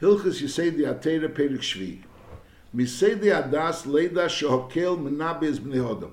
Hilchas Yesodei Hatorah Perik Shvi. Misei Di Adas Leida Shohakel Menabez Bnei Hodam.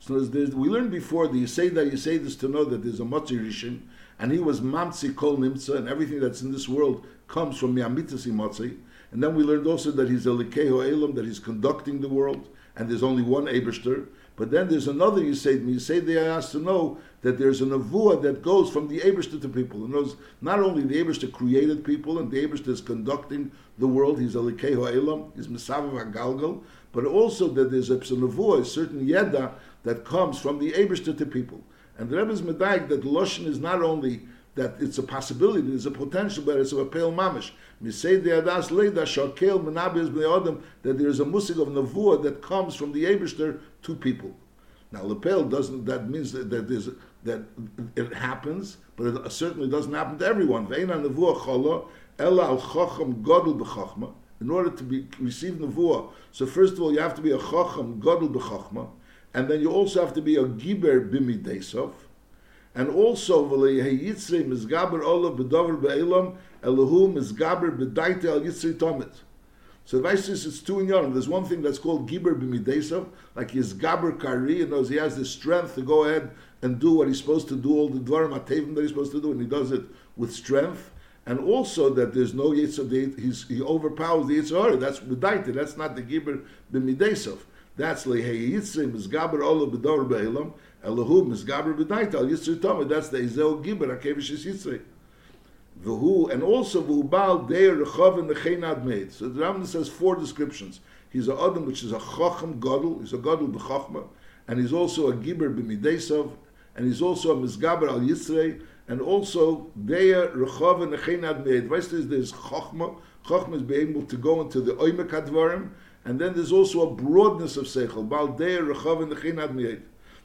So we learned before that you say that you say this to know that there's a Motzi Rishon, and he was Mamtzi Kol Nimtza, and everything that's in this world comes from Yamitasi Motzi. And then we learned also that he's a Likeho Elam, that he's conducting the world, and there's only one Eberster. But then there's another you say you say they asked to know that there's a nevuah that goes from the Eberster to people. And knows not only the Eberster created people and the Eberster is conducting the world, he's a Likeho Elam, he's Mesavav HaGalgal, but also that there's a nevuah, a certain yeda that comes from the Eberster to people. And the Rebbe is medayik that Loshen is not only that it's a possibility, there's a potential, but it's a pale mamish. Misay the adas leida shakel menabes bnei that there is a musik of nevuah that comes from the Eberster to people. Now lepel doesn't that means that, that there's that it happens, but it certainly doesn't happen to everyone. In order to be receive nevuah, so first of all you have to be a chacham godel b'chachma and then you also have to be a giber b'midesov, and also yitzre mizgaber olav b'dover be'elam elahu mizgaber b'daite al yitzre tomit. So the vice is it's two in. There's one thing that's called giber b'midesov, like his gaber kari, and knows he has the strength to go ahead and do what he's supposed to do, all the dvarim atevim that he's supposed to do, and he does it with strength. And also that there's no yitzre, he overpowers the yitzre. That's b'daite. That's not the giber b'midesov. That's lehei yitzre mizgaber ola b'dor be'elam elahu mizgaber b'daita al yitzre tamid. That's the ezeu giber hakevish is yitzre. V'hu and also v'hu bal deir rechav and nechenad made. So the Rambam says four descriptions. He's a adam which is a chacham gadol. He's a gadol b'chachma, and he's also a giber b'midesav, and he's also a mizgaber al yitzre, and also deir rechav and nechenad made. Weißt du, there's chachma. Chachma is being able to go into the oimek advarim and then there's also a broadness of seichel. Baldei rechav and nechinad miyed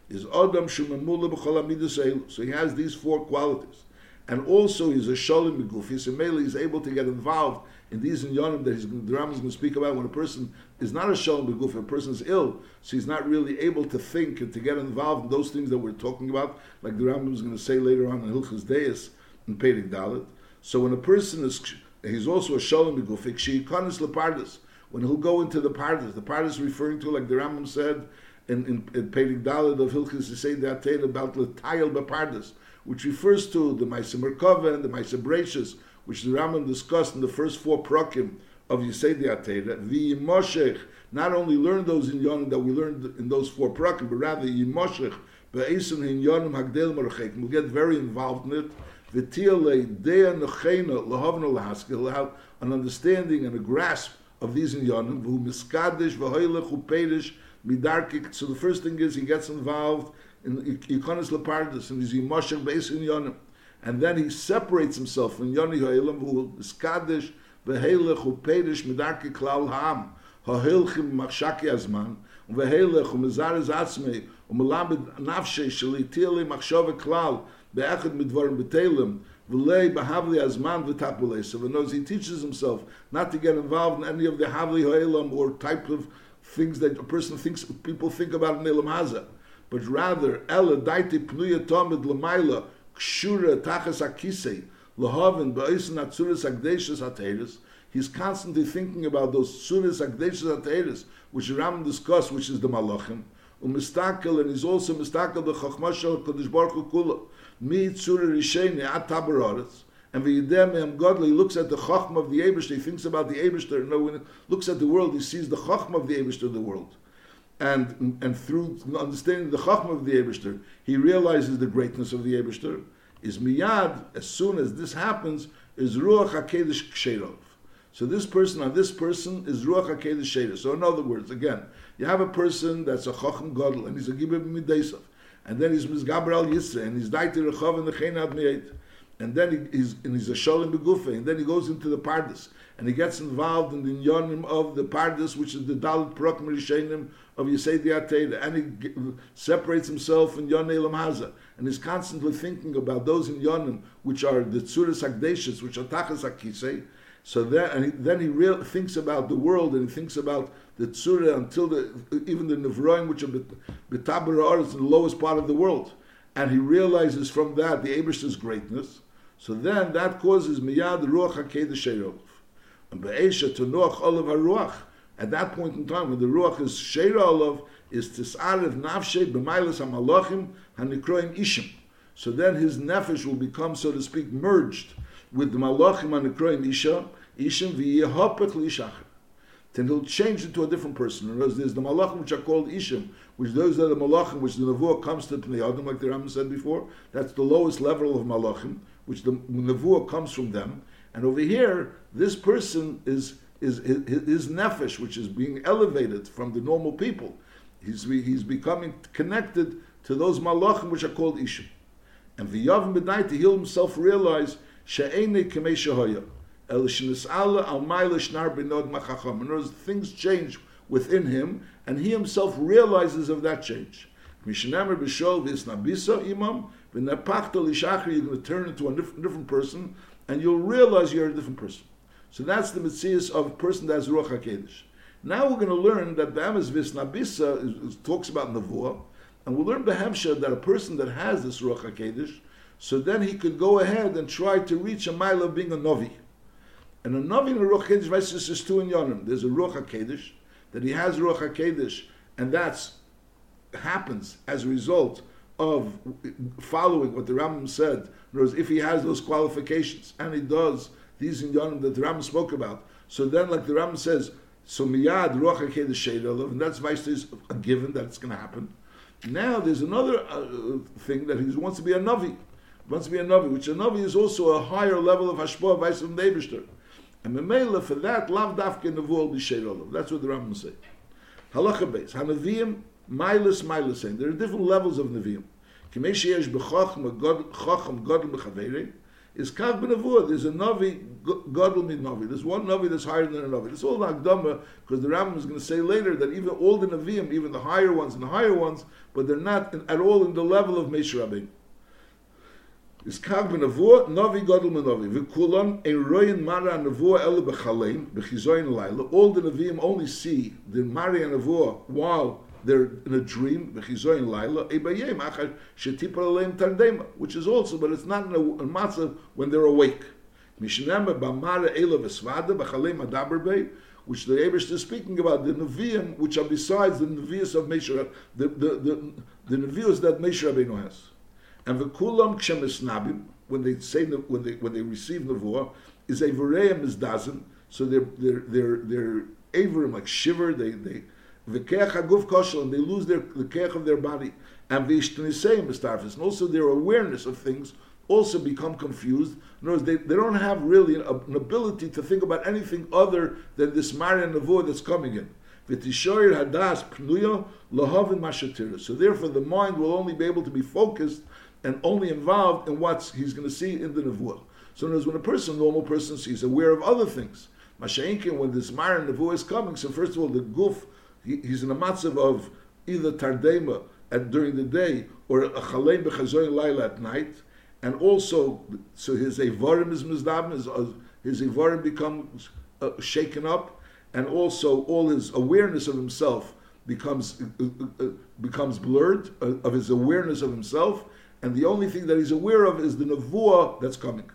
is adam shemamula b'chol amidus So he has these four qualities, and also he's a shalom beguf. He's a mele. He's able to get involved in these inyanim that he's, the Ram is going to speak about. When a person is not a shalom beguf, a person is ill, so he's not really able to think and to get involved in those things that we're talking about, like the Ram is going to say later on in Hilchas Deis in Pedig Dalit. So when a person is, he's also a shalom beguf. She kanis lepardis when he'll go into the pardas. The pardas referring to, like the Rambam said in, in, in Pedig Dalad of to say that about the Tayel Bapardas, which refers to the Maisa Merkava and the Maisa Brachus, which the Rambam discussed in the first four prokim of Yisei Ateda. The Yimoshech, not only learn those in Yonim that we learned in those four prokim, but rather Yimoshech, Be'esim in Yonim Hagdel Marchek. We'll get very involved in it. V'tiale Dea Nechena Lahaskil, have an understanding and a grasp of these inyanim, who miskadish v'hoylech upedish midarkik. So the first thing is he gets involved in ikonis lepardus and he's yimosher beis inyanim, and then he separates himself from yoni ha'elam who miskadish v'hoylech upedish midarkik klal ha'am ha'hilchim machshaki azman v'hoylech u'mizarez atzmei u'melabed nafshei shelitil machshove klal be'echad midvarim betelim V'lei b'havli azman v'tapulei. So knows he teaches himself not to get involved in any of the havli ha'elam or type of things that a person thinks people think about in Elam Haza, but rather ela daiti pnuya tomid l'mayla kshura tachas akisei lahavin ba'isen atzuris agdeshas hateris. He's constantly thinking about those suris agdeshas hateris, which Ram discussed, which is the malachim. Umistakel, and he's also mistakel the chachmashal kodesh baruch kula mi tzura risheni at tabaroretz, and v'yidem em godly looks at the chachma of the Eibushter, he thinks about the Eibushter, and when he looks at the world, he sees the chachma of the Eibushter of the world. And, and through understanding the chachma of the Eibushter, he realizes the greatness of the Eibushter. Is miyad, as soon as this happens, is ruach hakedesh ksherov. So this person on this person is ruach hakedesh ksherov. So in other words, again, you have a person that's a chacham godel, and he's a gibber midesov and then he's Mizgaber al Yisra, and he's Daiti Rechav and the Chenad Miyait. And then he, he's, and he's a Sholem Begufe, and then he goes into the Pardes, and he gets involved in the Yonim of the Pardes, which is the Dalit Prok Merishenim of Yesodei Hatorah, and he separates himself in Yon Elam Haza, and he's constantly thinking about those in Yonim, which are the Tzuras Akdeshis, which are Tachas Akisei, so then, and he, then he real, thinks about the world and he thinks about the tzura until the even the nevroim, which are betabara is in the lowest part of the world, and he realizes from that the Abish's greatness. So then that causes miyad ruach hakedesh be'esha to noach olav haruach. At that point in time, when the ruach is sheira olav, is tisarev nafshe b'mailas hamalachim hanikroim ishim. So then his nefesh will become, so to speak, merged with the malachim hanikroim isha, ishim v'yehopech li'ishachar then he'll change into a different person. In there's the malachim which are called ishim, which those are the malachim which the nevuah comes to the adam, like the Rambam said before. That's the lowest level of malachim, which the nevuah comes from them. And over here, this person is is his, nefesh, which is being elevated from the normal people. He's he's becoming connected to those malachim which are called ishim. And v'yavim b'dai to heal himself realize she'ene k'mei shehoyah El In other words, things change within him, and he himself realizes of that change. You're going to turn into a different person, and you'll realize you're a different person. So that's the mitzvah of a person that has Ruach HaKedesh. Now we're going to learn that B'amas Visnabisa talks about Nevuah, and we'll learn Behemsha that a person that has this Ruach HaKedesh, so then he could go ahead and try to reach a mile of being a Novi. And a Novi and a Ruach HaKedesh, is two in Yonim. There's a Ruach HaKedesh, that he has Ruach HaKedesh, and that happens as a result of following what the Rambam said. In if he has those qualifications, and he does these in Yonim that the Rambam spoke about, so then, like the Rambam says, so miyad Ruach Sheidalav, and that's Vaisis a given that it's going to happen. Now there's another uh, thing that he wants to be a Navi. Wants to be a Navi, which a Navi is also a higher level of Hashpah Vaisis from Debishter. And Memela, for that, lav dafke nevuah b'sheir. That's what the Rambam says. Halacha beis. HaNeviim, milus, milus. There are different levels of Neviim. Kimei sheyesh b'chochem, chochem, godel b'chaveri, is kav b'nevuah. There's a Navi, godel mid Navi. There's one Navi that's higher than a Navi. It's all Akdama, because the Rambam is going to say later that even all the Neviim, even the higher ones and the higher ones, but they're not at all in the level of Meish Rabbeinu is kav benavua novi godel menovi v'kulon ein royin mara navua ele b'chalein b'chizoyin laila all the neviim only see the mara navua while they're in a dream which is also but it's not in a, matzah when they're awake which the Abish is speaking about, the Nevi'im, which are besides the Nevi'is of Meshach, the, the, the, the Nevi'is that Meshach Rabbeinu has. And the kulam kshemisnabim, when they say when they when they receive nevuah, is a vereim is dazen. So they're their their averim like shiver. They they v'keach haguf koshel and they lose their the keach of their body. And the v'ishtaniseim is and also their awareness of things also become confused. In other words, they, they don't have really an, an ability to think about anything other than this Marian Nevuah that's coming in. hadas pnuya lahavin So therefore, the mind will only be able to be focused and only involved in what he's going to see in the nevuah. So, in when a person, normal person, sees aware of other things. Masha'inkin, when this Maran nevuah is coming, so first of all, the guf, he, he's in a matzav of either tardema at, during the day or a chalein b'chazoyin laila at night, and also, so his evarim is mizdabim, his, uh, his evarim becomes uh, shaken up, and also all his awareness of himself becomes uh, uh, uh becomes blurred uh, of his awareness of himself, and the only thing that he's aware of is the nevuah that's coming.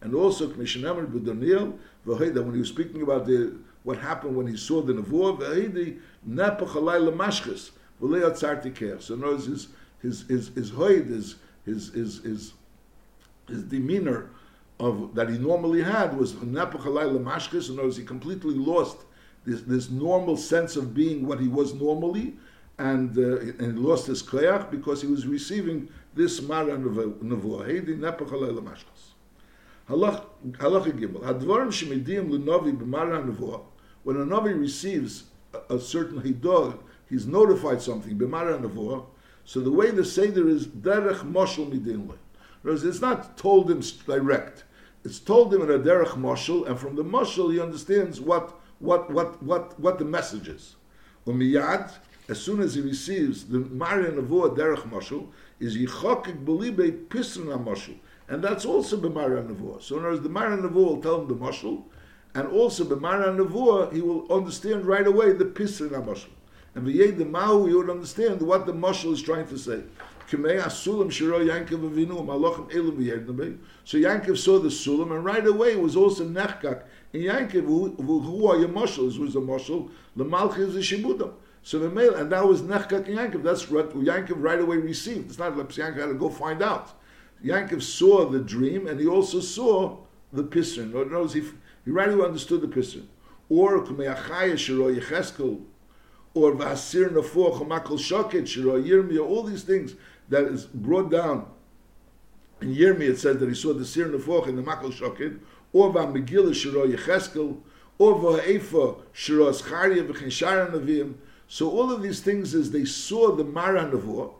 And also, Kmishanemar B'Daniel, Vahida, when he was speaking about the, what happened when he saw the Navur, Vahidi, Napachalai Lamashchis, V'leyat Sartikeh. So, in other words, his, his, his, his hoid, his, his, his, his, his demeanor of, that he normally had was Napachalai Lamashchis, in other words, he completely lost this, this normal sense of being what he was normally, and, uh, and he lost his koyach because he was receiving this mara nevuah. Halacha gimel. Hadvarim shemidim lenovi b'mara nevuah. When a novi receives a, certain hidor, he's notified something b'mara nevuah. So the way the seder is derech moshel midin Whereas it's not told him direct. It's told him in a derech moshel, and from the moshel he understands what what, what, what, what the message is. Umiyad, as soon as he receives the Marian Avua Derech Moshul, is Yichokik Belibe Pisrina Moshul. And that's also B'Marian Avua. So in other words, the Marian Avua will tell him the Moshul, and also B'Marian Avua, he will understand right away the Pisrina Moshul. And V'yed the Mahu, he would understand what the Moshul is trying to say. So Yankov saw the sulam, and right away it was also nechkak And Yankov who who are your mushals who is a mushal the malchi is shibudam. So the male, and that was nechkak in Yankov. That's what Yankov right away received. It's not like Yankov had to go find out. Yankov saw the dream, and he also saw the pisrin. Or knows he he right away understood the pisrin. Or k'mei achaya shiro Yecheskel or Vasir Nafuach Makal Shoket Shiro Yirmiyah, all these things that is brought down. In Yirmiyah it says that he saw the Sir Nafuach in the Makal Shoket, or Va Megillah Shiro Yecheskel, or Va Eifa Shiro Ascharya V'Chenshara Navim. So all of these things is they saw the Mara Navur,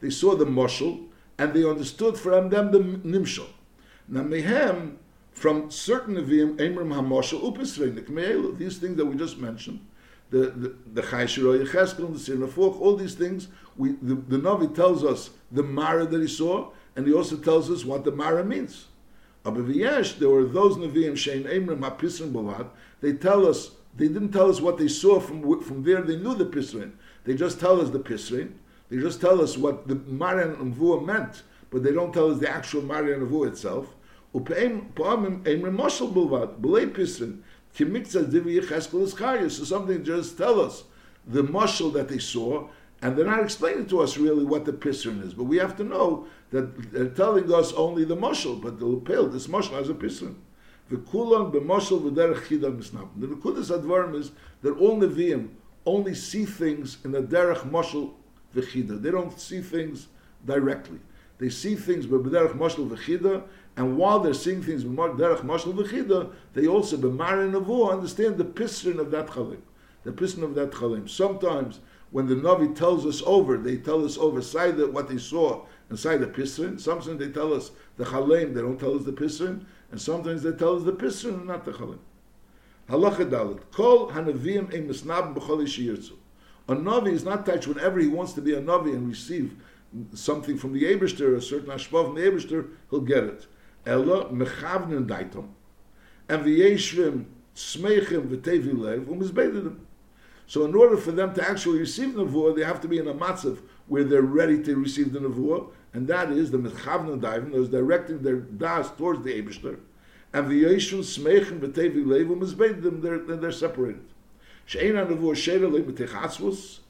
they saw the Moshel, and they understood from them the Nimshal. Now Mehem, from certain Nevi'im, Emrim HaMoshel, Upisrein, these things that we just mentioned, the the the Chayshiro Yecheskel, the sirnafuch, all these things. We the, the Navi tells us the Mara that he saw, and he also tells us what the Mara means. Abaviyesh, there were those Nevi'im Shein Emrim HaPisrin Bavad. They tell us they didn't tell us what they saw from from there. They knew the Pisrin. They just tell us the Pisrin. They just tell us what the Mara and Mvua meant, but they don't tell us the actual Mara and Mvua itself. So something just tell us the mushal that they saw, and they're not explaining to us really what the pisrin is. But we have to know that they're telling us only the mushal, but the lapel, this mushal has a pisrin. The kulon b'mushal v'derech chida misnab. The nekudas advarim is that all neviim only see things in the derech mushal v'chida. They don't see things directly. They see things b'derech mushal v'chida, and while they're seeing things derech mashal v'chida, they also b'marin avo understand the pisrin of that chalim, the pisrin of that chalim. Sometimes when the navi tells us over, they tell us over what they saw inside the pisrin. Sometimes they tell us the chalim, they don't tell us the pisrin, and sometimes they tell us the pisrin and not the chalim. Halacha dalit. Kol hanavim ein b'chol yirtzu. A navi is not touched whenever he wants to be a navi and receive something from the Eberster, a certain ashpav from the Eberster, he'll get it. Ella mechavnen daitom. And v'yeshvim smeichim v'tevi lev u'mizbededim. So in order for them to actually receive the nevuah, they have to be in a matzav where they're ready to receive the nevuah, and that is the mechavnen daivim, those directing their das towards the Eberster. And v'yeshvim smeichim v'tevi lev u'mizbededim, they're, they're separated. שאין הנבוא שאלה לא מתח עצמוס,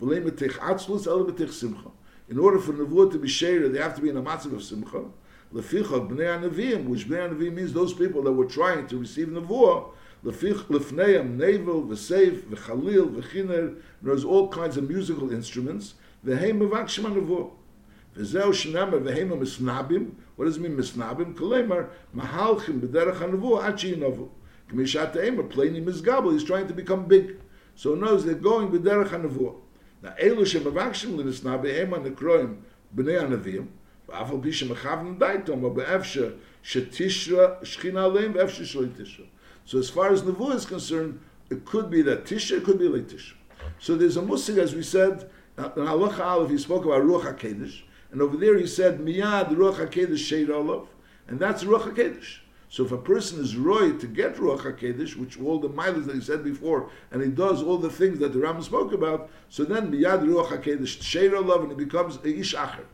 ולא מתח עצמוס, אלא מתח שמחה. In order for נבוא to be שאלה, they have to be in a matzah of שמחה. לפיך בני הנביאים, which בני הנביאים means those people that were trying to receive נבוא, לפיך לפניהם נבל וסייף וחליל וחינר, there's all kinds of musical instruments, והם מבקשים הנבוא. וזהו שנאמר, והם המסנאבים, what does it mean מסנאבים? כלומר, מהלכים בדרך הנבוא עד שיהיה נבוא. K'mishat eimer pleni mizgabel. He's trying to become big. So knows they're going b'derech hanevuah. Now elu shemavakshim l'nisnabim heim nekroim bnei anavim. ואף על פי שמכוון דייתום, אבל באפשר שתשרה שכינה עליהם ואפשר שלא תשרה. So as far as Nevuah is concerned, it could be that Tisha, it could be late Tisha. So there's a musig, as we said, in Halacha Aleph, he spoke about Ruach HaKedesh, and over there he said, Miyad Ruach HaKedesh Sheid Olav, and that's Ruach HaKedesh. So if a person is roy to get Ruach HaKedesh, which all the miles that he said before, and he does all the things that the Ram spoke about, so then Miyad Ruach HaKedesh Sheid Olav, and he becomes a Ish Acher.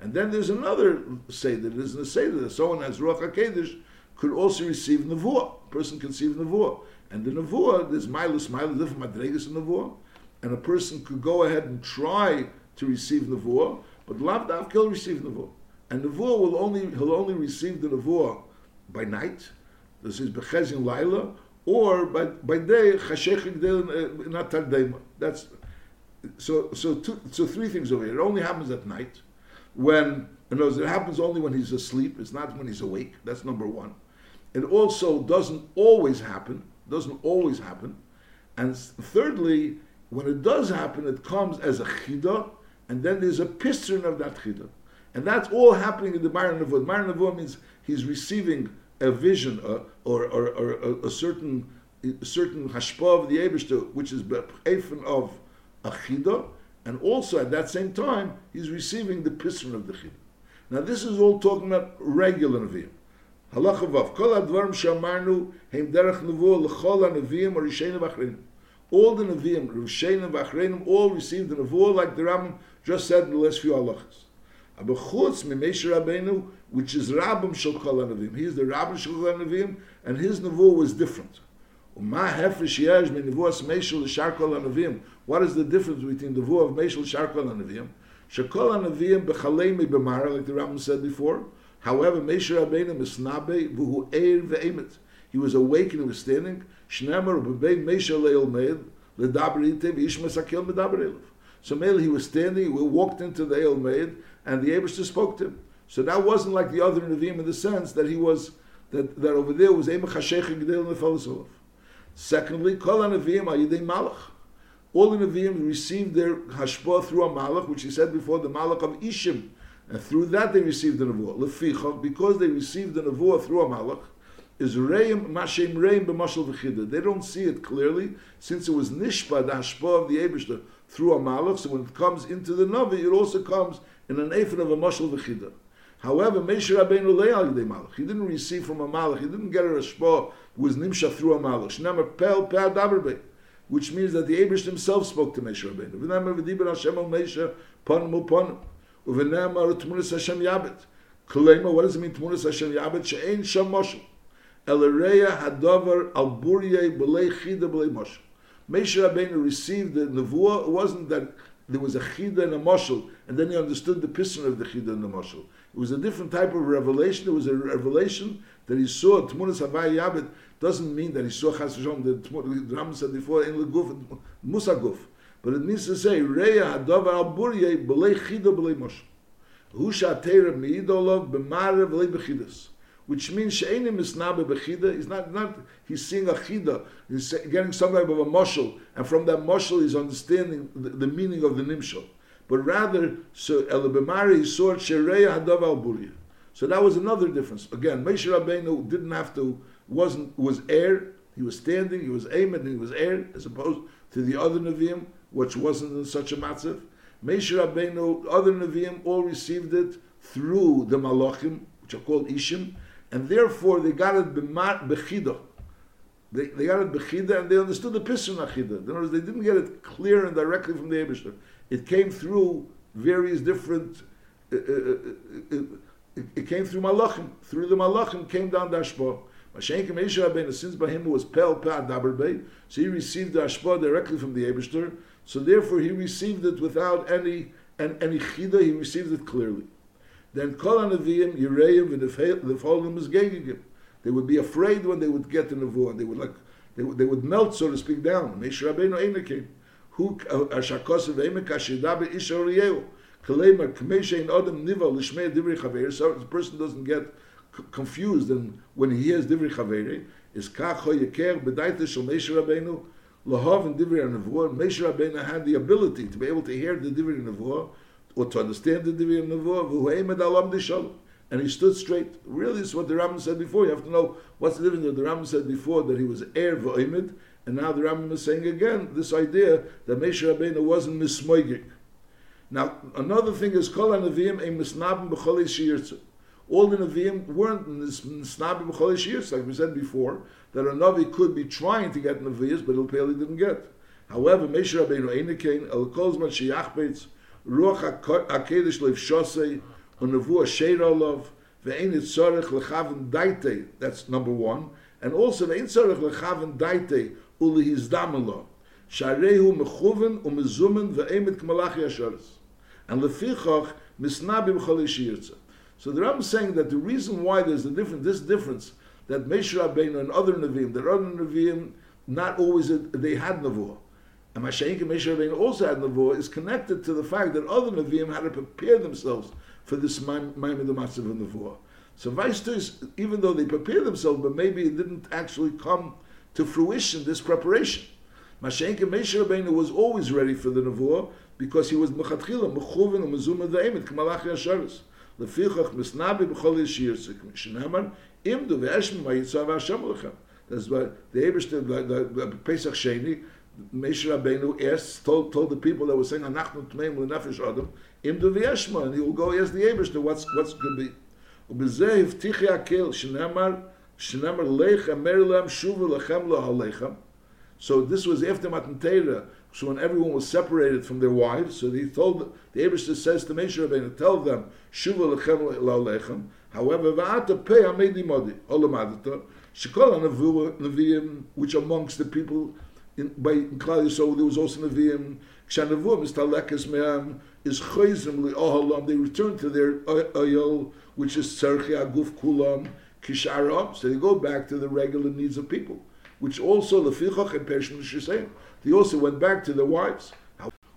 And then there's another Seder, there's a Seder that someone has Ruach HaKedesh could also receive Nevuah. A person can receive Nevuah. And the Nevuah, there's Milus, Milus, different Madregas in Nevuah. And a person could go ahead and try to receive Nevuah, but Lav will receive Nevuah. And Nevuah will only, he'll only receive the Nevuah by night. This is Bechezin Laila, or by, by day, uh, not Tardema. That's, so, so, two, so three things over here. It only happens at night when, in other words, it happens only when he's asleep, it's not when he's awake. That's number one. It also doesn't always happen, doesn't always happen. And thirdly, when it does happen, it comes as a chida, and then there's a piston of that chida. And that's all happening in the. Maran Nevuah means he's receiving a vision uh, or, or, or, or, a certain a certain hashpah of the Ebershter, which is be'efen of a chida, and also at that same time, he's receiving the piston of the chid. Now this is all talking about regular Nevi'im. Halacha vav, kol advarim shamarnu, heim derech nevuah l'chol ha-nevi'im or risheinu v'achreinim. All the Nevi'im, risheinu v'achreinim, all received the nevuah like the Rambam just said in the last few halachas. Aber chutz mi Moshe Rabbeinu, which is Rabbim Shel Kol HaNavim. He is the Rabbim Shel Kol HaNavim, and his Nevuah was different. What is the difference between the Nevuah of Moshe L'Shar Kol HaNavim? Shekol HaNavim b'chalei mi b'mara, like the Rambam said before. However, Moshe Rabbeinu misnabe v'hu eir ve'emet. He was awake and he was standing. Shnemer b'bei Moshe le'el meid, l'daber ite v'ish mesakel medaber elav. So Mele, he was standing, he walked into the El Maid, and the Abishter spoke to him. So that wasn't like the other Nevi'im in the sense that he was, that, that over there was Eimach HaSheikh Gedel Nefelisov. Secondly, Kol HaNevi'im Ayidei Malach. All the Nevi'im received their hashpah through a Malach, which he said before, the Malach of Ishim. And through that they received the Nevuah. Lefichach, because they received the Nevuah through a Malach, is Reim Mashem Reim b'Mashal V'chida. They don't see it clearly, since it was Nishpa, the hashpah of the Abishter, through a malach. So when it comes into the navi, it also comes in an ephod of a mashal v'chida. However, Moshe Rabbeinu le'al yidei malach. He didn't receive from a malach. He didn't get a reshpa who was nimsha through a malach. Shnemer pel pel daberbe, which means that the Abrish himself spoke to Moshe Rabbeinu. V'nemer v'diber Hashem al Moshe ponim uponim. U'v'nemer tmunis Hashem yabet. Kalema, what does it mean tmunis Hashem yabet? She'ein sham mashal. Elareya hadavar al buryei b'lei chida b'lei mashal. Moshe Rabbeinu received the nevuah. It wasn't that there was a chida and a moshel, and then he understood the piston of the chida and the moshel. It was a different type of revelation. It was a revelation that he saw. Tmunas Havai Yabed doesn't mean that he saw Chas V'Shalom. The, Rambam said before in Leguf Musaguf, but it means to say Reya Hadavar Al Burye B'lei Chida B'lei Moshel. Hu Shatera Meidolov B'Mare B'lei B'Chidas which means she'enim misnabe bechida. He's not not he's seeing a chida. He's getting some type of a moshel, and from that moshel he's understanding the, the meaning of the nimshal. But rather, so elabemari saw shereya hadav al burya. So that was another difference. Again, Moshe Rabbeinu didn't have to wasn't was air. He was standing. He was aiming. He was air, as opposed to the other neviim, which wasn't in such a matzav. Moshe Rabbeinu, other neviim, all received it through the malachim, which are called ishim and therefore they got it bechida. They, they got it bechida, and they understood the piston achida. In other words, they didn't get it clear and directly from the Eibushter. It came through various different. Uh, uh, uh, it, it, came through malachim. Through the malachim came down the. Mashenkim Esha Rabbeinu, since by him was pel pa daber so he received the ashpa directly from the Eibushter. So therefore, he received it without any and any chida. He received it clearly then kol anavim yireim v'nefholim is gegigim. They would be afraid when they would get the nevuah. They would like they would, they would melt, so to speak, down. Meish Rabbeinu Einekim. Who uh, ashakos v'emek ashida be'ish oriyeu. Kalema k'mei in adam niva l'shmei divrei chaver. So the person doesn't get confused and when he hears divrei chaver is kach ho yeker b'daita shel Meish Rabbeinu lahov and divrei nevuah. Meish Rabbeinu had the ability to be able to hear the divrei nevuah or to understand the Divya Nevuah, and he stood straight. Really, is what the Rambam said before. You have to know what's the difference. The Rambam said before that he was Er V'Oimid, and now the Rambam is saying again this idea that Moshe Rabbeinu wasn't mismoiging. Now, another thing is Kol HaNevi'im a misnabim b'chol shiyirtzu. All the Nevi'im weren't misnabim b'chol shiyirtzu, like we said before, that a Navi could be trying to get Nevi'is, but Ilpeli didn't get. However, Moshe Rabbeinu Einikein, El Kolzman Shiyachbeitz, Ruach HaKedesh Lev Shosei, Unavu Asher Olav, Ve'en Yitzorech Lechaven Daite, that's number one, and also Ve'en Yitzorech Lechaven Daite, Uli Hizdamelo, Sharehu Mechuven Umezumen Ve'emet Kmalach Yashoris. And Lefichach Misnabi B'chol Yishirtza. So the Ram is saying that the reason why there's a difference, this difference, that Moshe Rabbeinu and other Nevi'im, the other Nevi'im, not always, they had Nevuah. And and Moshe Rabbeinu also had Nevuah is connected to the fact that other Nevi'im had to prepare themselves for this Maimon the Matzav of Nevuah. So Vaistus, even though they prepared themselves, but maybe it didn't actually come to fruition, this preparation. And Moshe Rabbeinu was always ready for the Nevuah because he was Mechatchila, Mechuvin, and Mezumah Daimit, Kmalach Yasharis. Lefichach Misnabi B'chol Yishir, Shnamar, Imdu Ve'eshmi Ma'yitzav Hashem Lechem. That's why the Ebersh, the, the, the Pesach Sheni, Moshe Rabbeinu asked, told, told the people that were saying, Anachnu Tmeim L'nefesh Adam, Im Du V'yeshma, and he will go ask the Ebershter what's, what's going to be. ובזה הבטיחי הקל, שנאמר, שנאמר לך, אמר להם, שובו לכם לא הלכם. So this was after Matan Torah, So when everyone was separated from their wives, so he told the Abishter says to Moshe Rabbeinu, tell them, Shuva lechem lechem. However, va'ata pei amedi modi olamadata shekol neviim, which amongst the people in by Klal Yisrael there was also neviim. Kshanevuim is me'am is choizim li'ohalam. They return to their oil, which is tzarchi aguf kulam kisharam. So they go back to the regular needs of people, which also the fichach and Persian Shisayim. They also went back to their wives.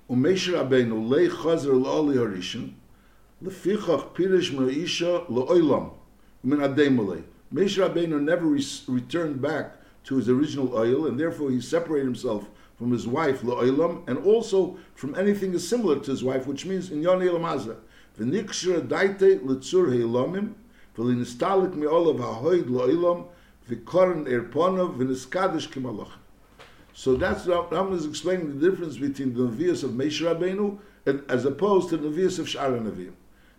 Umeshe Rabbeinu lei chazer la'oli harishin lefichach pirish me'isha la'olam min ademalei. Moshe Rabbeinu never re- returned back to his original oil, and therefore he separated himself from his wife la'olam, and also from anything similar to his wife, which means in Yoni Elamaza. V'nikshra daite l'tzur he'elamim, v'linistalik me'olav ha'hoid la'olam, v'koran erponov, v'niskadish kimalach. So that's what Rambam is explaining the difference between the Nevi'as of Moshe Rabbeinu and, as opposed to the Nevi'as of Shara Nevi'im.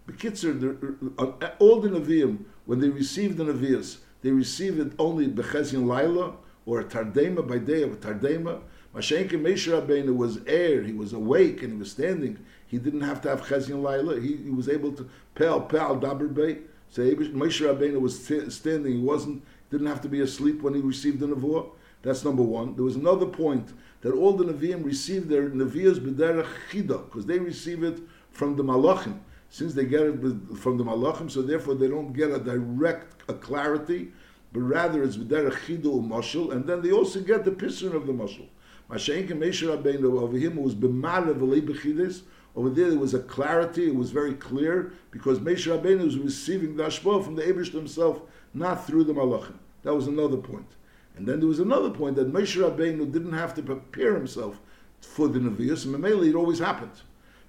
Bekitzer, uh, all the Nevi'im, when they received the Nevi'as, they receive it only Bechezin Laila or a Tardema by day of a Tardema. Mashenke Moshe Rabbeinu was air, he was awake and he was standing. He didn't have to have Chezin Laila. He, he was able to pel pel daber bay. So Moshe Rabbeinu was t- standing. He wasn't didn't have to be asleep when he received the nevuah. That's number one. There was another point that all the Nevi'im received their Nevi'as b'derech chida, because they receive it from the Malachim. Since they get it from the Malachim, so therefore they don't get a direct a clarity, but rather it's b'derech chida u'mashal, and then they also get the pisron of the mashal. Masha'ink and Meshach Rabbeinu, over him was v'lei b'chidis, over there there was a clarity, it was very clear, because Meshach Rabbeinu was receiving the Ashbah from the Abish himself, not through the Malachim. That was another point. And then there was another point that Moshe Rabbeinu didn't have to prepare himself for the Nevi'us, and Mamela it always happened.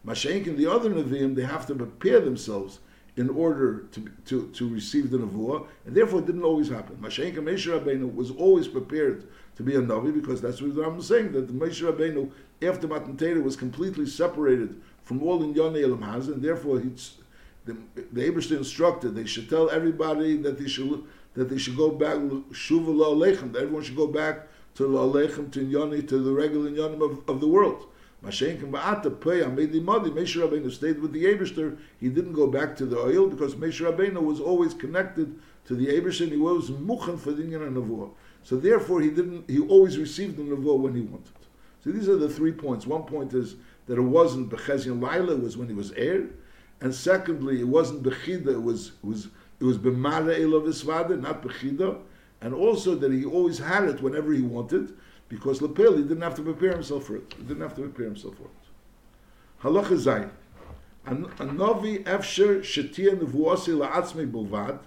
Mashenk and the other Nevi'im, they have to prepare themselves in order to, to, to receive the Nevuah, and therefore it didn't always happen. Mashenk and Moshe Rabbeinu was always prepared to be a Navi, because that's what I'm saying, that the Moshe Rabbeinu, after Matan Torah, was completely separated from all in Yonei Elam Haz, and therefore he's, the, the Abishta instructed they should tell everybody that they should that they should go back shuva la'alechem, that everyone should go back to la'alechem, to Inyani, to the regular Inyanim of, of the world. Mashenkim ba'ata pei amedi madi, Moshe Rabbeinu stayed with the Eberster, he didn't go back to the oil, because Moshe Rabbeinu was always connected to the Eberster, and he was muchan for the Nevuah. So therefore he didn't, he always received the Nevuah when he wanted. So these are the three points. One point is that it wasn't Bechezion Laila, it was when he was heir. And secondly, it wasn't Bechida, it was, it was it was b'mara elav isvada, not b'chida, and also that he always had it whenever he wanted, because lapel he didn't have to prepare himself for it. He didn't have to prepare himself for it. Halacha zayin. A novi efsher shetia nevuasi la'atzmei bilvad,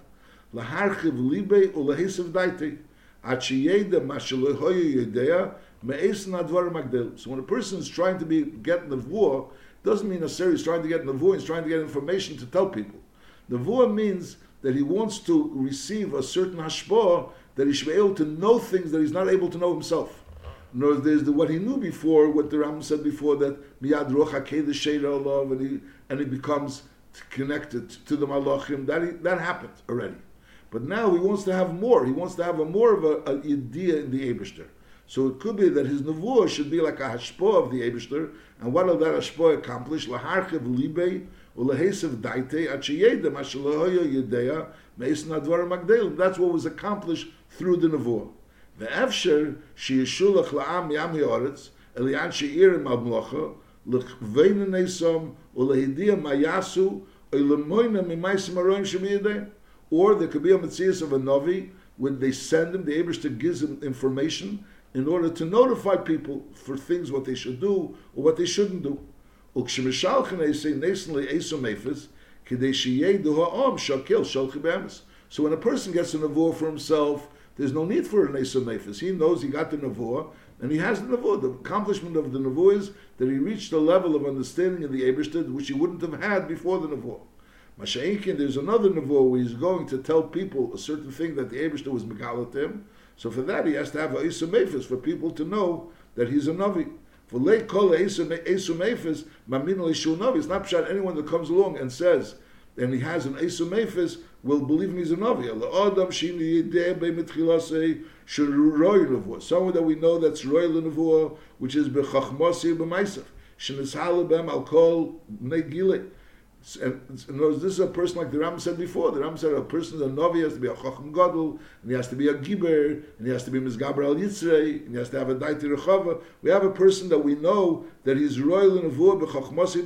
laharchiv libe ulehisav daite, at sheyeda mashalehoyu yedea, me'es nadvar magdel. So when a person is trying to be get nevuah, doesn't mean necessarily he's trying to get nevuah, he's trying to get information to tell people. Nevuah means that he wants to receive a certain hashpah that he should be able to know things that he's not able to know himself. Other there's the, what he knew before, what the Ram said before, that miyad the Allah, and he and he becomes connected to the malachim. That he, that happened already, but now he wants to have more. He wants to have a more of a, a idea in the Eibushter. So it could be that his nevuah should be like a hashpah of the Eibushter, and what will that hashpah accomplish? Laharchev libei ulehesev daite achiyedem ashalahoya yedeya meis nadvar magdelim. That's what was accomplished through the nevuah. The sheyishulach la'am yam yoretz elian sheirim al mlocha lechvein nesom ulehidia mayasu ulemoina mimaisim aroim shemiyedem. Or there could be a mitzvah of a novi when they send him, the Abrish gives him information in order to notify people for things what they should do or what they shouldn't do. So when a person gets a nevuah for himself, there's no need for an esomephis. He knows he got the nevuah, and he has the nevuah. The accomplishment of the nevuah is that he reached a level of understanding of the Eberstead which he wouldn't have had before the nevuah. Masha'inkin, there's another nevuah where he's going to tell people a certain thing that the Eberstead was megalat him. So for that, he has to have a esomephis for people to know that he's a navi. For late kol esumefis mamin It's not shot anyone that comes along and says and he has an Esu Mephis, will believe him he's a Navi. Someone that we know that's Royal Nevuah, which is Bechachmosi B'Maisaf. Shenishala Bem Al Kol Negile. And, this is a person like the Ram said before. The Ram said a person, a Navi, has to be a Chacham Gadol, and he has to be a Giber, and he has to be Mizgaber Al Yitzrei, and he has to have a Daiti Rechava. We have a person that we know that he's royal in Avur, B'chachmosi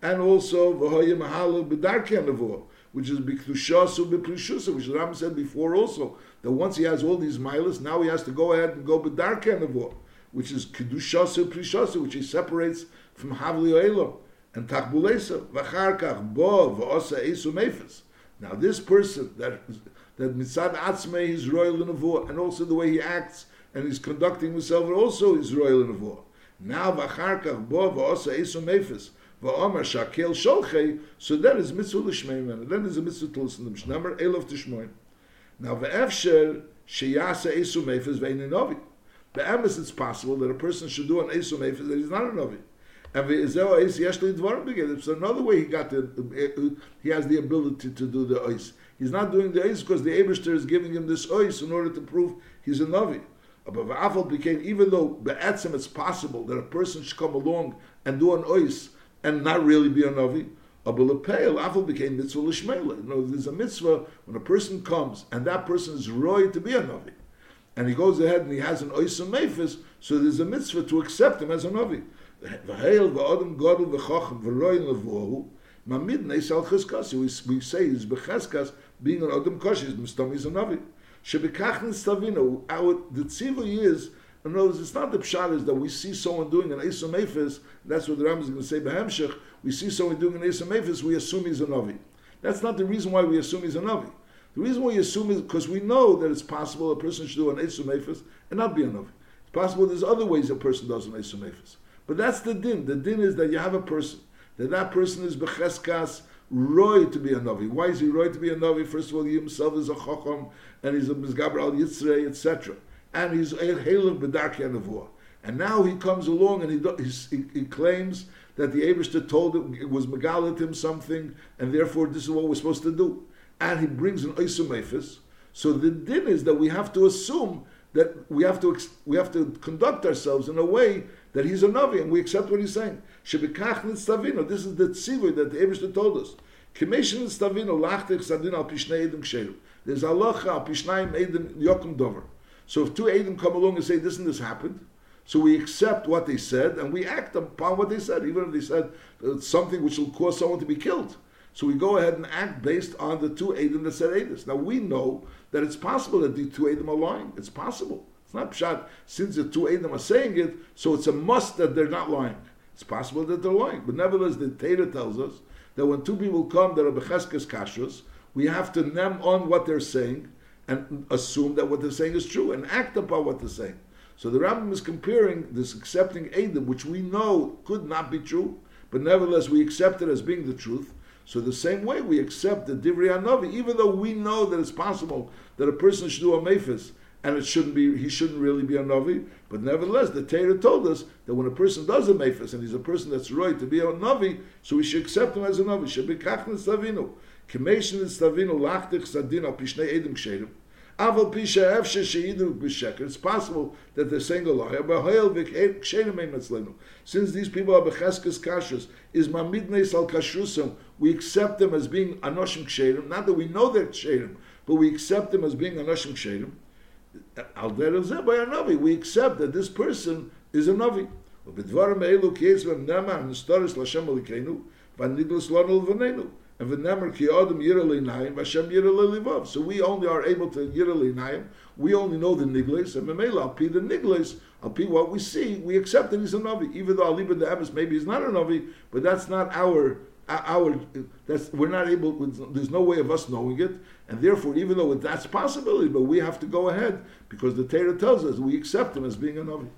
And also, V'hoye Mahalu B'darki Avur, which is B'ktushasu B'prishusa, which Ram said before also, that once he has all these milas, now he has to go ahead and go B'darki Avur, which is Kedushasu Prishasu, which he separates from Havli Oelo and Takbulesa, Vacharkach Bo V'osa Esu Mephis. Now this person that that mitzad atzmei is royal in and also the way he acts and he's conducting himself also is royal in. Now v'acharkach bo v'osa esu mephis v'omer shakel sholchei, so that is mitzvah l'shmei Then there's a mitzvah to listen to. Number elof tishmoin. Now v'efsher sheyasa esu mephis ve'inin novi. Be'emes it's possible that a person should do an esu mephis that he's not a novi. And the isel esyeshli dvorim beget. so another way he got the, he has the ability to do the ois. He's not doing the ois because the Abishter is giving him this ois in order to prove he's a navi. But became, even though Be'etzim it's possible that a person should come along and do an ois and not really be a navi, Abulapeil, Afal became mitzvah l'shmeila. You know, there's a mitzvah when a person comes and that person is roy to be a navi. And he goes ahead and he has an ois and mephis, so there's a mitzvah to accept him as a navi. V'heil v'odem godel v'chochem v'royin levuhu, mamid neis al cheskas. We say is becheskas being an odem kosh is mistom is a navi. Shebekachn stavino. Our the tzivui is. In other words, it's not the pshat is that we see someone doing an Esom Ephis, that's what the Ram is going to say, Behemshech, we see someone doing an Esom Ephis, we assume he's a Navi. That's not the reason why we assume he's a Navi. The reason why we assume is because we know that it's possible a person should do an Esom Ephis and not be a Navi. It's possible there's other ways a person does an Esom Ephis. But that's the din. The din is that you have a person, that that person is becheskas roy to be a navi. Why is he roy to be a navi? First of all, he himself is a chacham, and he's a mizgaber al yitzrei, etc. And he's a halav b'darki anavua. And now he comes along and he, he, he claims that the Abishter told him, it was megalit him something, and therefore this is what we're supposed to do. And he brings an oisum So the din is that we have to assume that we have to we have to conduct ourselves in a way that he's a Navi, and we accept what he's saying. Shebekach nitzavino. This is the tzivui that the Ebershter told us. Kemeshin nitzavino lachtech sadin al pishnei edim ksheru. There's halacha al pishnayim edim yokum dover. So if two edim come along and say this and this happened, so we accept what they said and we act upon what they said, even if they said something which will cause someone to be killed. So we go ahead and act based on the two edim that said edis. Now we know that it's possible that the two edim are lying. It's possible. It's not pshat. Since the two Edom are saying it, so it's a must that they're not lying. It's possible that they're lying. But nevertheless, the Torah tells us that when two people come that are becheskes kashrus, we have to nem on what they're saying and assume that what they're saying is true and act upon what they're saying. So the Rambam is comparing this accepting Edom, which we know could not be true, but nevertheless we accept it as being the truth. So the same way we accept the Divrei Hanavi, even though we know that it's possible that a person should do a mephis and it shouldn't be he shouldn't really be a navi. But nevertheless, the Torah told us that when a person does a mephis and he's a person that's right to be a navi, so we should accept him as a navi. Should be kachne stavinu. Kemeshin stavinu lachtich sadin al pishnei edim kshedim. Aval pisha efshe sheidu b'sheker. It's possible that they're saying a lie. Since these people are becheskes kashrus, is mamidnes al kashrusam, we accept them as being anoshim kshedim. Not that we know they're kshedim, but we accept them as being anoshim kshedim al derev by a navi. We accept that this person is a navi. ובדברים האלו כי יש בהם נאמר נסתורס להשם אלוקינו והניגלס לנו לבננו. And v'nemer ki adam yira le'nayim, Hashem yira le'livav. So we only are able to yira le'nayim. We only know the nigles, and memela al pi the nigles, al pi what we see, we accept that he's a navi. Even though aliba the emes maybe he's not a navi, but that's not our our that's we're not able. There's no way of us knowing it, and therefore, even though that's possibility, but we have to go ahead because the Torah tells us we accept him as being a navi.